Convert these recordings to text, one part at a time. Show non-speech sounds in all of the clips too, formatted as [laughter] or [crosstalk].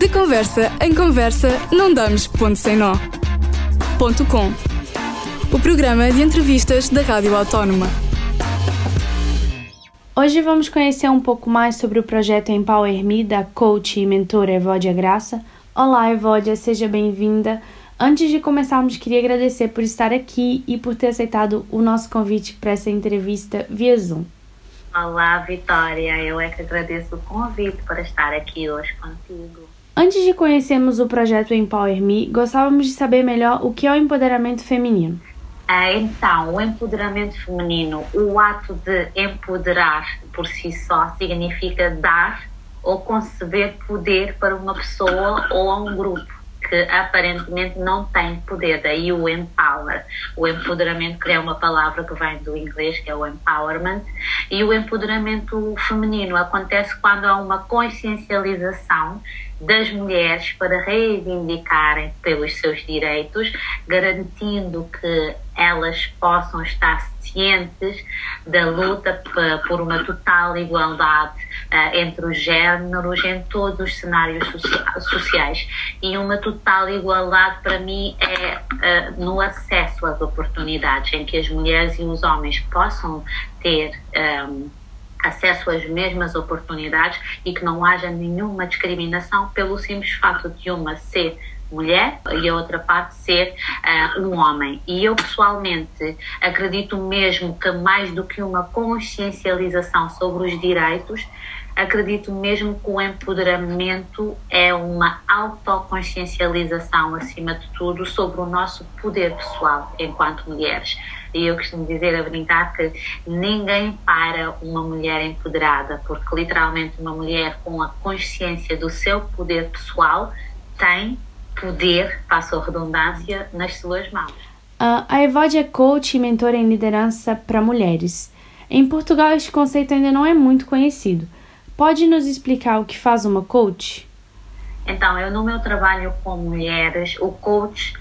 De conversa em conversa, não damos ponto sem nó. Ponto com. O programa de entrevistas da Rádio Autónoma. Hoje vamos conhecer um pouco mais sobre o projeto Empower Me da coach e mentora Evódia Graça. Olá, Evódia, seja bem-vinda. Antes de começarmos, queria agradecer por estar aqui e por ter aceitado o nosso convite para essa entrevista via Zoom. Olá, Vitória. Eu é que agradeço o convite para estar aqui hoje contigo. Antes de conhecermos o projeto Empower Me, gostávamos de saber melhor o que é o empoderamento feminino. Ah, então, o empoderamento feminino, o ato de empoderar por si só significa dar ou conceber poder para uma pessoa ou a um grupo que aparentemente não tem poder, daí o empower. O empoderamento, que é uma palavra que vem do inglês, que é o empowerment, e o empoderamento feminino acontece quando há uma consciencialização das mulheres para reivindicarem pelos seus direitos, garantindo que elas possam estar cientes da luta por uma total igualdade uh, entre os géneros em todos os cenários sociais. E uma total igualdade, para mim, é uh, no acesso às oportunidades, em que as mulheres e os homens possam ter. Um, acesso às mesmas oportunidades e que não haja nenhuma discriminação pelo simples fato de uma ser mulher e a outra parte ser uh, um homem. E eu pessoalmente acredito mesmo que mais do que uma consciencialização sobre os direitos, acredito mesmo que o empoderamento é uma autoconsciencialização acima de tudo sobre o nosso poder pessoal enquanto mulheres. E eu costumo dizer a brincar que ninguém para uma mulher empoderada, porque literalmente uma mulher com a consciência do seu poder pessoal tem poder, passo a redundância, nas suas mãos. A Evode é coach e mentora em liderança para mulheres. Em Portugal, este conceito ainda não é muito conhecido. Pode nos explicar o que faz uma coach? Então, eu no meu trabalho com mulheres, o coach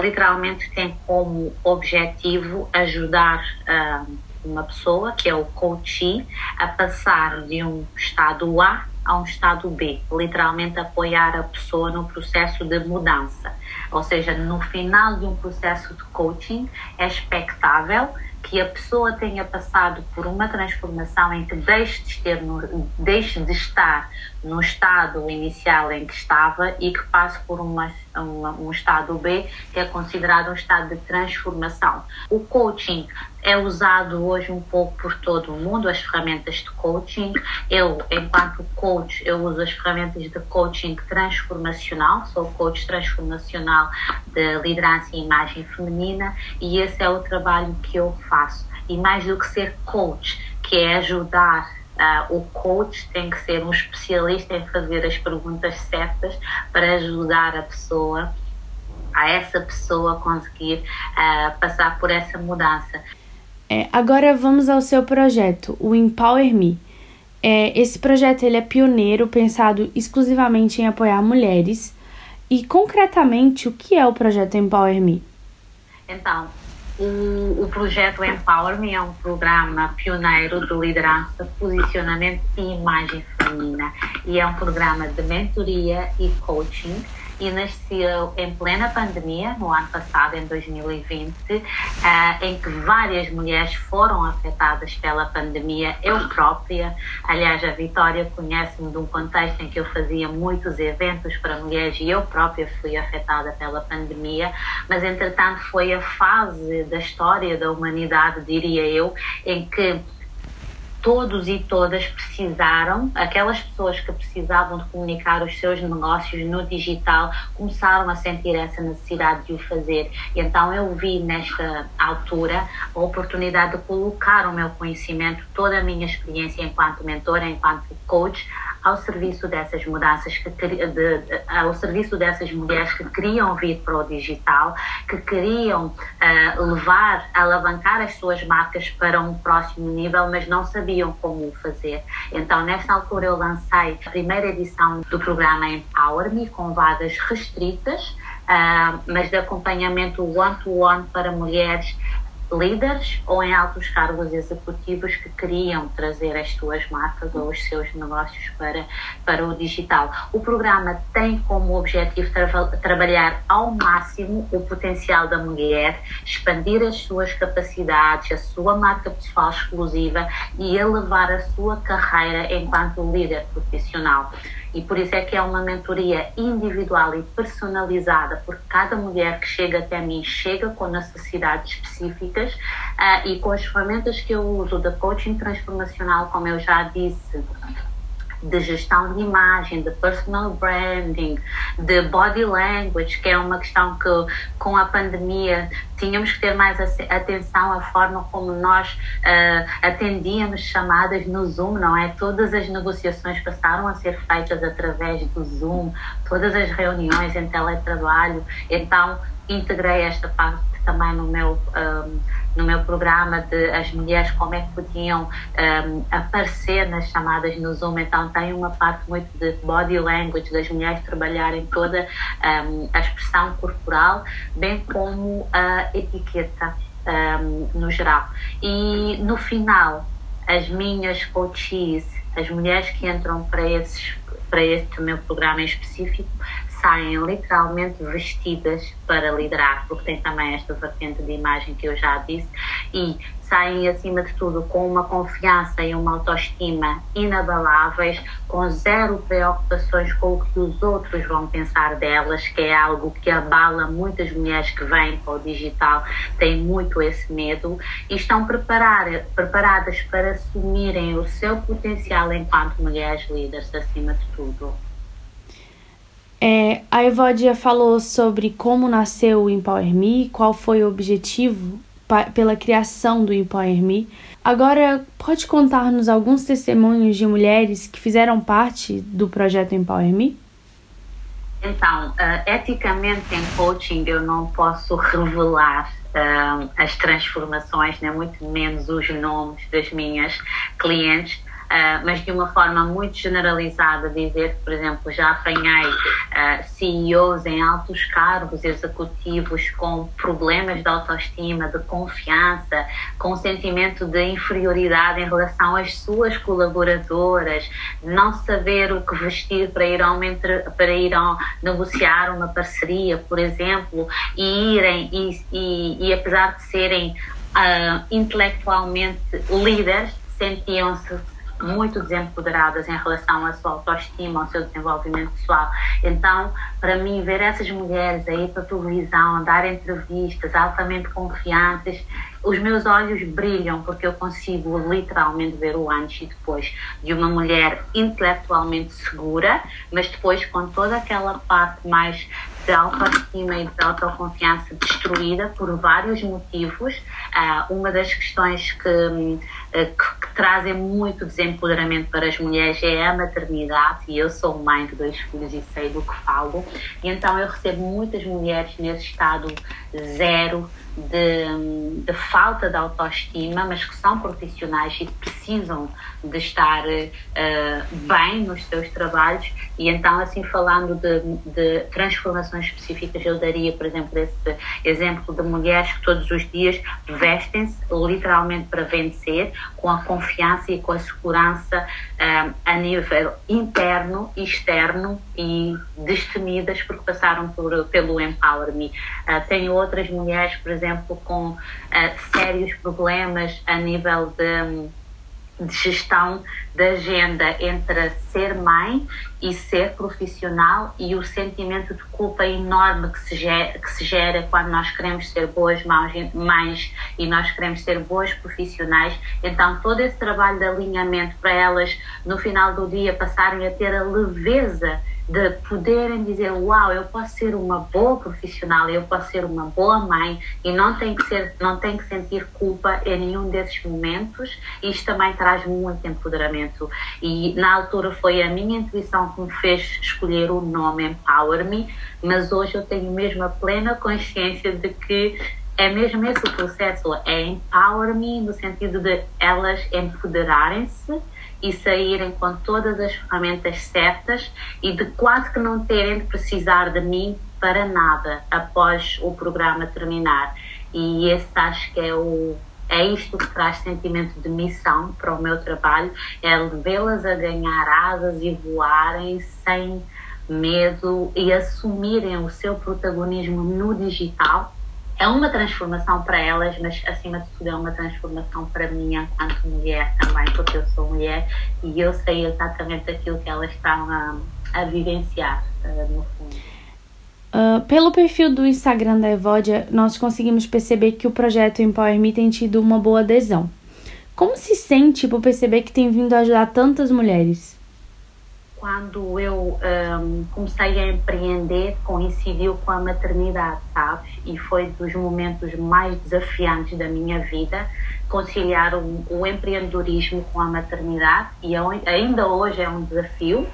literalmente tem como objetivo ajudar uh, uma pessoa, que é o coachee, a passar de um estado A a um estado B, literalmente apoiar a pessoa no processo de mudança. Ou seja, no final de um processo de coaching, é expectável que a pessoa tenha passado por uma transformação em que deixe de, ter deixe de estar no estado inicial em que estava e que passe por uma, uma, um estado B, que é considerado um estado de transformação. O coaching é usado hoje um pouco por todo o mundo, as ferramentas de coaching. Eu, enquanto coach, eu uso as ferramentas de coaching transformacional, sou coach transformacional de liderança e imagem feminina e esse é o trabalho que eu faço. E mais do que ser coach, que é ajudar Uh, o coach tem que ser um especialista em fazer as perguntas certas para ajudar a pessoa, a essa pessoa conseguir uh, passar por essa mudança. É, agora vamos ao seu projeto, o Empower Me. É, esse projeto ele é pioneiro, pensado exclusivamente em apoiar mulheres. E concretamente, o que é o projeto Empower Me? Então, o, o projeto Empower Me é um programa pioneiro de liderança, posicionamento e imagem feminina. E é um programa de mentoria e coaching e nasceu em plena pandemia, no ano passado, em 2020, eh, em que várias mulheres foram afetadas pela pandemia. Eu própria, aliás, a Vitória conhece-me de um contexto em que eu fazia muitos eventos para mulheres e eu própria fui afetada pela pandemia, mas entretanto foi a fase da história da humanidade, diria eu, em que todos e todas precisaram, aquelas pessoas que precisavam de comunicar os seus negócios no digital, começaram a sentir essa necessidade de o fazer. E então eu vi nesta altura a oportunidade de colocar o meu conhecimento, toda a minha experiência enquanto mentora, enquanto coach, ao serviço dessas mudanças, que, de, ao serviço dessas mulheres que queriam vir para o digital, que queriam uh, levar, alavancar as suas marcas para um próximo nível, mas não sabiam como o fazer. Então, nessa altura, eu lancei a primeira edição do programa Empower Me, com vagas restritas, uh, mas de acompanhamento one-to-one -one para mulheres líderes ou em altos cargos executivos que queriam trazer as suas marcas ou os seus negócios para, para o digital. O programa tem como objetivo tra trabalhar ao máximo o potencial da mulher, expandir as suas capacidades, a sua marca pessoal exclusiva e elevar a sua carreira enquanto líder profissional e por isso é que é uma mentoria individual e personalizada, porque cada mulher que chega até mim chega com necessidades específicas uh, e com as ferramentas que eu uso da coaching transformacional, como eu já disse, de gestão de imagem, de personal branding, de body language, que é uma questão que com a pandemia tínhamos que ter mais atenção à forma como nós uh, atendíamos chamadas no Zoom, não é? Todas as negociações passaram a ser feitas através do Zoom, todas as reuniões em teletrabalho, então integrei esta parte também no meu um, no meu programa de as mulheres como é que podiam um, aparecer nas chamadas no Zoom. Então tem uma parte muito de body language das mulheres trabalharem toda um, a expressão corporal bem como a etiqueta um, no geral. E no final as minhas coaches as mulheres que entram para esses para este meu programa em específico saem literalmente vestidas para liderar, porque tem também esta vertente de imagem que eu já disse, e saem acima de tudo com uma confiança e uma autoestima inabaláveis, com zero preocupações com o que os outros vão pensar delas, que é algo que abala muitas mulheres que vêm para o digital, têm muito esse medo e estão preparar, preparadas para assumirem o seu potencial enquanto mulheres líderes acima de tudo. É, a Evodia falou sobre como nasceu o Empower Me, qual foi o objetivo pela criação do Empower Me. Agora, pode contar-nos alguns testemunhos de mulheres que fizeram parte do projeto Empower Me? Então, uh, eticamente em coaching eu não posso [laughs] revelar uh, as transformações, né, muito menos os nomes das minhas clientes, uh, mas de uma forma muito generalizada, dizer que, por exemplo, já apanhei uh, CEOs em altos cargos executivos com problemas de autoestima, de confiança, com sentimento de inferioridade em relação às suas colaboradoras, não saber o que vestir para ir, a para ir a negociar uma parceria, por exemplo, e irem, e, e, e apesar de serem uh, intelectualmente líderes, sentiam-se muito desempoderadas em relação à sua autoestima, ao seu desenvolvimento pessoal. Então, para mim, ver essas mulheres aí para a televisão, dar entrevistas altamente confiantes, os meus olhos brilham porque eu consigo literalmente ver o antes e depois de uma mulher intelectualmente segura, mas depois com toda aquela parte mais de autoestima e de autoconfiança destruída por vários motivos. Uh, uma das questões que, uh, que, que, trazem muito desempoderamento para as mulheres é a maternidade, e eu sou mãe de dois filhos e sei do que falo, e então eu recebo muitas mulheres nesse estado zero de, de, falta de autoestima, mas que são profissionais e precisam de estar uh, bem nos seus trabalhos. E então, assim, falando de, de, transformações específicas, eu daria, por exemplo, esse exemplo de mulheres que todos os dias vestem-se literalmente para vencer, com a confiança e com a segurança uh, a nível interno e externo e destemidas porque passaram por, pelo Empower Me. Uh, tenho outras mulheres, por exemplo, com uh, sérios problemas a nível de, de gestão da agenda entre ser mãe e ser profissional e o sentimento de culpa enorme que se gera, que se gera quando nós queremos ser boas mães e nós queremos ser boas profissionais. Então, todo esse trabalho de alinhamento para elas, no final do dia, passarem a ter a leveza de poderem dizer uau eu posso ser uma boa profissional eu posso ser uma boa mãe e não tem que ser não tem que sentir culpa em nenhum desses momentos. Isto também traz muito empoderamento. E na altura foi a minha intuição que me fez escolher o nome Empower Me mas hoje eu tenho mesmo a plena consciência de que é mesmo esse o processo é empower me no sentido de elas empoderarem-se e saírem com todas as ferramentas certas e de quase que não terem de precisar de mim para nada após o programa terminar. E esse acho que é o é isto que traz sentimento de missão para o meu trabalho, é levê-las a ganhar asas e voarem sem medo e assumirem o seu protagonismo no digital. É uma transformação para elas, mas acima de tudo é uma transformação para mim enquanto mulher também, porque eu sou mulher e eu sei exatamente aquilo que elas estão a, a vivenciar, uh, no fundo. Uh, pelo perfil do Instagram da Evodia, nós conseguimos perceber que o projeto Empower Me tem tido uma boa adesão. Como se sente por perceber que tem vindo a ajudar tantas mulheres? Quando eu um, comecei a empreender, coincidiu com a maternidade, sabes? E foi dos momentos mais desafiantes da minha vida conciliar o, o empreendedorismo com a maternidade. E ainda hoje é um desafio,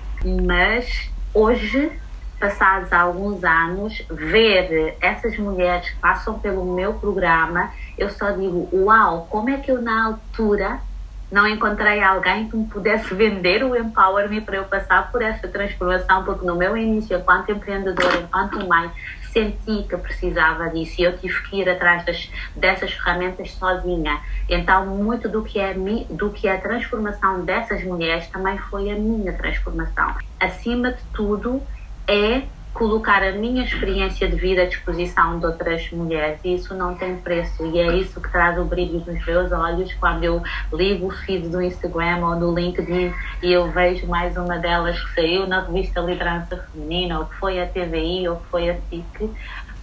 mas hoje passados alguns anos, ver essas mulheres que passam pelo meu programa, eu só digo: Uau, como é que eu na altura não encontrei alguém que me pudesse vender o Empower Me para eu passar por essa transformação? Porque no meu início, enquanto empreendedora, enquanto mãe, senti que precisava disso e eu tive que ir atrás das, dessas ferramentas sozinha. Então, muito do que, é, do que é a transformação dessas mulheres também foi a minha transformação. Acima de tudo, é colocar a minha experiência de vida à disposição de outras mulheres e isso não tem preço e é isso que traz o brilho nos meus olhos quando eu ligo o feed do Instagram ou do LinkedIn e eu vejo mais uma delas que saiu na revista Liderança Feminina ou que foi a TVI ou que foi a SIC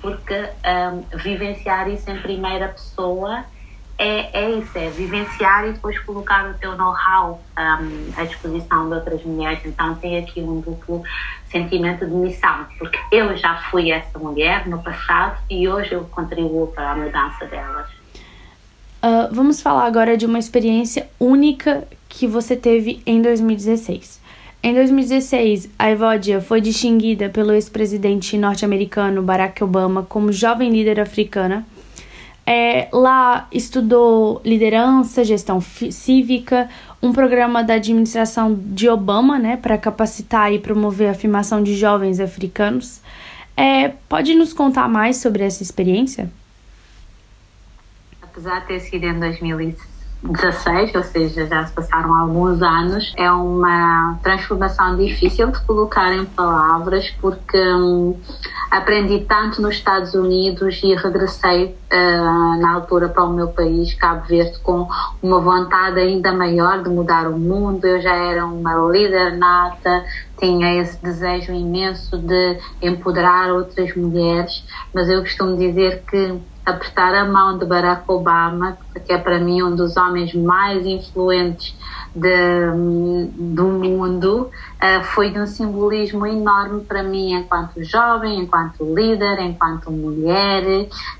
porque um, vivenciar isso em primeira pessoa é, é isso, é vivenciar e depois colocar o teu know-how um, à disposição de outras mulheres. Então tem aqui um duplo sentimento de missão, porque eu já fui essa mulher no passado e hoje eu contribuo para a mudança delas. Uh, vamos falar agora de uma experiência única que você teve em 2016. Em 2016, a Evodia foi distinguida pelo ex-presidente norte-americano Barack Obama como jovem líder africana é, lá estudou liderança, gestão cívica, um programa da administração de Obama, né, para capacitar e promover a afirmação de jovens africanos. É, pode nos contar mais sobre essa experiência? Apesar de ter sido em 2016, 16, ou seja, já se passaram alguns anos. É uma transformação difícil de colocar em palavras, porque hum, aprendi tanto nos Estados Unidos e regressei uh, na altura para o meu país, Cabo Verde, com uma vontade ainda maior de mudar o mundo. Eu já era uma líder nata, tinha esse desejo imenso de empoderar outras mulheres, mas eu costumo dizer que apertar a mão de Barack Obama, que é para mim um dos homens mais influentes de, do mundo uh, foi de um simbolismo enorme para mim enquanto jovem, enquanto líder, enquanto mulher.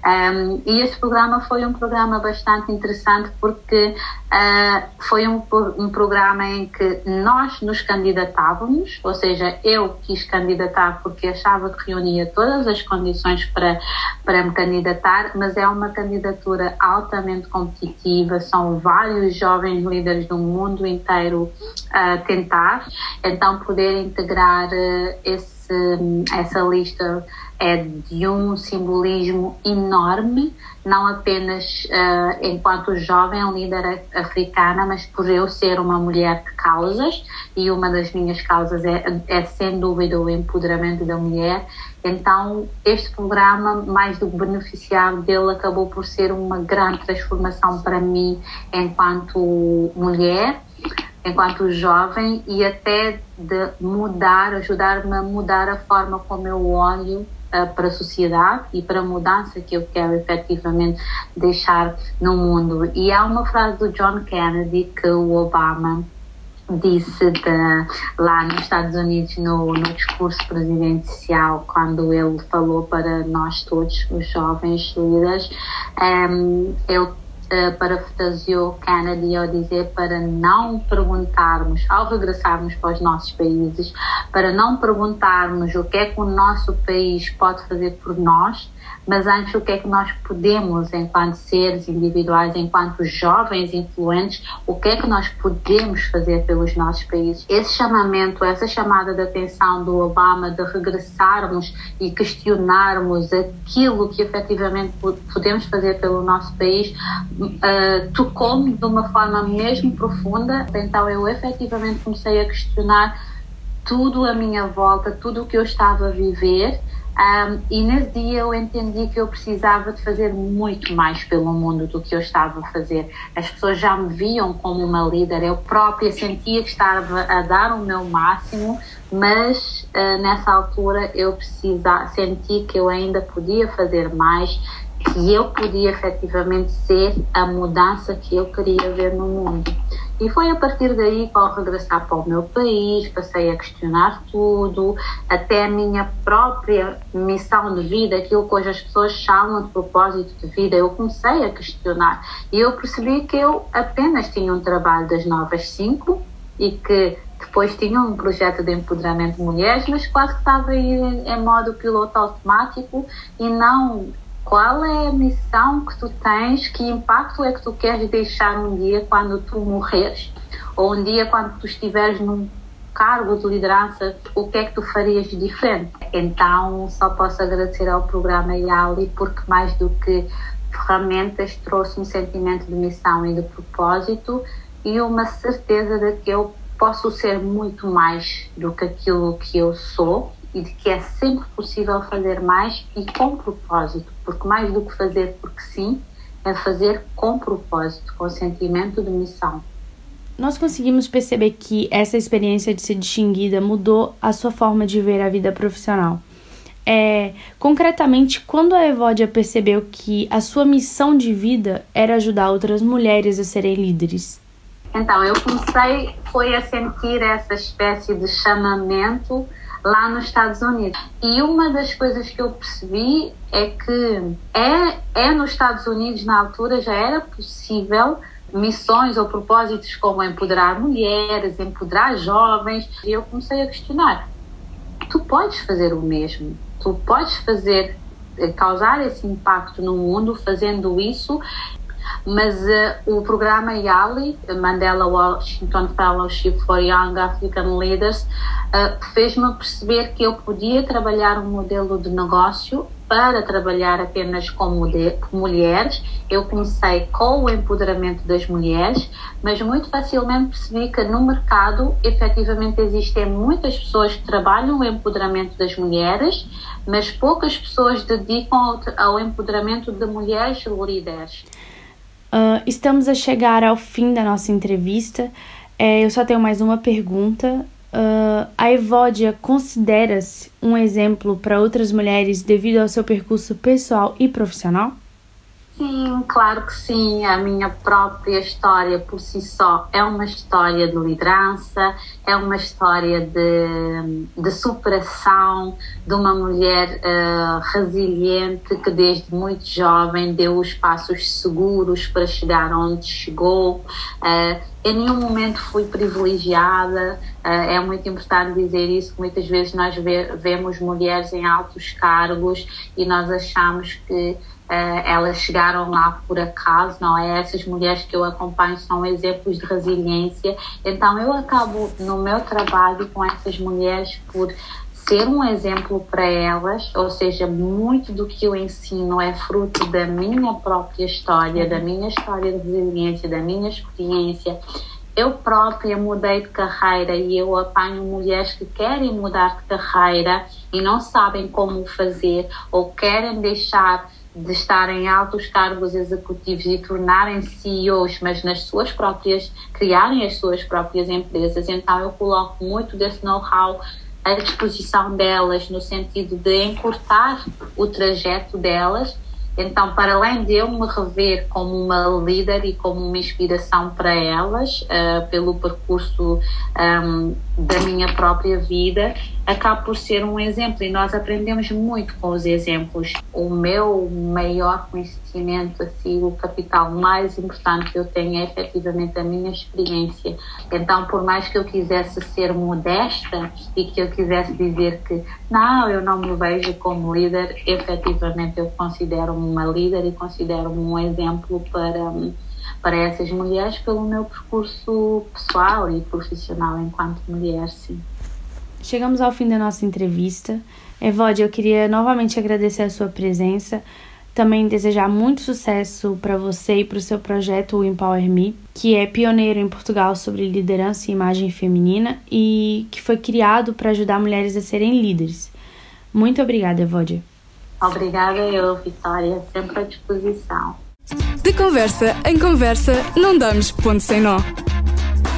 Um, e este programa foi um programa bastante interessante porque uh, foi um, um programa em que nós nos candidatávamos, ou seja, eu quis candidatar porque achava que reunia todas as condições para, para me candidatar, mas é uma candidatura altamente competitiva, são vários jovens líderes do mundo inteiro a tentar, então poder integrar eh, esse, essa lista é de um simbolismo enorme, não apenas uh, enquanto jovem líder africana, mas por eu ser uma mulher de causas, e uma das minhas causas é, é sem dúvida o empoderamento da mulher. Então, este programa, mais do que beneficiar dele, acabou por ser uma grande transformação para mim enquanto mulher enquanto jovem e até de mudar, ajudar-me a mudar a forma como eu olho uh, para a sociedade e para a mudança que eu quero efetivamente deixar no mundo. E há uma frase do John Kennedy que o Obama disse de, lá nos Estados Unidos no, no discurso presidencial quando ele falou para nós todos os jovens líderes um, ele uh, parafraseou Kennedy ao dizer para não perguntarmos, ao regressarmos para os nossos países, para não perguntarmos o que é que o nosso país pode fazer por nós, mas antes o que é que nós podemos, enquanto seres individuais, enquanto jovens influentes, o que é que nós podemos fazer pelos nossos países. Esse chamamento, essa chamada de atenção do Obama de regressarmos e questionarmos aquilo que efetivamente podemos fazer pelo nosso país, uh, tocou-me de uma forma mesmo profunda. Então eu efetivamente comecei a questionar tudo à minha volta, tudo o que eu estava a viver um, e nesse dia eu entendi que eu precisava de fazer muito mais pelo mundo do que eu estava a fazer. As pessoas já me viam como uma líder, eu própria sentia que estava a dar o meu máximo, mas uh, nessa altura eu precisava, senti que eu ainda podia fazer mais, que eu podia efetivamente ser a mudança que eu queria ver no mundo. E foi a partir daí que, ao regressar para o meu país, passei a questionar tudo, até a minha própria missão de vida, aquilo que hoje as pessoas chamam de propósito de vida, eu comecei a questionar. E eu percebi que eu apenas tinha um trabalho das novas cinco e que depois tinha um projeto de empoderamento de mulheres, mas quase que estava aí em modo piloto automático e não qual é a missão que tu tens? Que impacto é que tu queres deixar um dia quando tu morreres? Ou um dia quando tu estiveres num cargo de liderança, o que é que tu farias de diferente? Então, só posso agradecer ao programa Yali, porque mais do que ferramentas, trouxe um sentimento de missão e de propósito e uma certeza de que eu posso ser muito mais do que aquilo que eu sou e de que é sempre possível fazer mais e com propósito, porque mais do que fazer porque sim, é fazer com propósito, com sentimento de missão. Nós conseguimos perceber que essa experiência de ser distinguida mudou a sua forma de ver a vida profissional. É, concretamente, quando a Evódia percebeu que a sua missão de vida era ajudar outras mulheres a serem líderes? Então, eu comecei foi a sentir essa espécie de chamamento lá nos Estados Unidos. E uma das coisas que eu percebi é que é, é nos Estados Unidos, na altura, já era possível missões ou propósitos como empoderar mulheres, empoderar jovens. E eu comecei a questionar: tu podes fazer o mesmo, tu podes fazer eh, causar esse impacto no mundo fazendo isso mas uh, o programa YALI, Mandela Washington Fellowship for Young African Leaders, uh, fez-me perceber que eu podia trabalhar um modelo de negócio para trabalhar apenas com mulheres. Eu comecei com o empoderamento das mulheres, mas muito facilmente percebi que no mercado efetivamente existem muitas pessoas que trabalham o empoderamento das mulheres, mas poucas pessoas dedicam ao, ao empoderamento de mulheres líderes. Uh, estamos a chegar ao fim da nossa entrevista. É, eu só tenho mais uma pergunta. Uh, a Evódia considera-se um exemplo para outras mulheres devido ao seu percurso pessoal e profissional? Sim, claro que sim. A minha própria história por si só é uma história de liderança, é uma história de, de superação de uma mulher uh, resiliente que desde muito jovem deu os passos seguros para chegar onde chegou. Uh, em nenhum momento fui privilegiada. Uh, é muito importante dizer isso, muitas vezes nós vemos mulheres em altos cargos e nós achamos que Uh, elas chegaram lá por acaso, não é? Essas mulheres que eu acompanho são exemplos de resiliência. Então, eu acabo no meu trabalho com essas mulheres por ser um exemplo para elas, ou seja, muito do que eu ensino é fruto da minha própria história, da minha história de resiliência, da minha experiência. Eu própria mudei de carreira e eu apanho mulheres que querem mudar de carreira e não sabem como fazer ou querem deixar de estar em altos cargos executivos e tornarem CEOs, mas nas suas próprias, criarem as suas próprias empresas. Então eu coloco muito desse know-how à disposição delas, no sentido de encurtar o trajeto delas. Então, para além de eu me rever como uma líder e como uma inspiração para elas, uh, pelo percurso um, da minha própria vida, acaba por ser um exemplo e nós aprendemos muito com os exemplos. O meu maior conhecimento, assim, o capital mais importante que eu tenho é efetivamente a minha experiência. Então, por mais que eu quisesse ser modesta e que eu quisesse dizer que não, eu não me vejo como líder, efetivamente eu considero-me uma líder e considero-me um exemplo para para essas mulheres pelo meu percurso pessoal e profissional enquanto mulher, sim. Chegamos ao fim da nossa entrevista. Evode, eu queria novamente agradecer a sua presença, também desejar muito sucesso para você e para o seu projeto o Empower Me, que é pioneiro em Portugal sobre liderança e imagem feminina e que foi criado para ajudar mulheres a serem líderes. Muito obrigada, Evode. Obrigada eu, Vitória, sempre à disposição. De conversa em conversa, não damos ponto sem nó.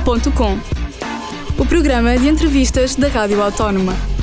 Ponto com o programa de entrevistas da Rádio Autónoma.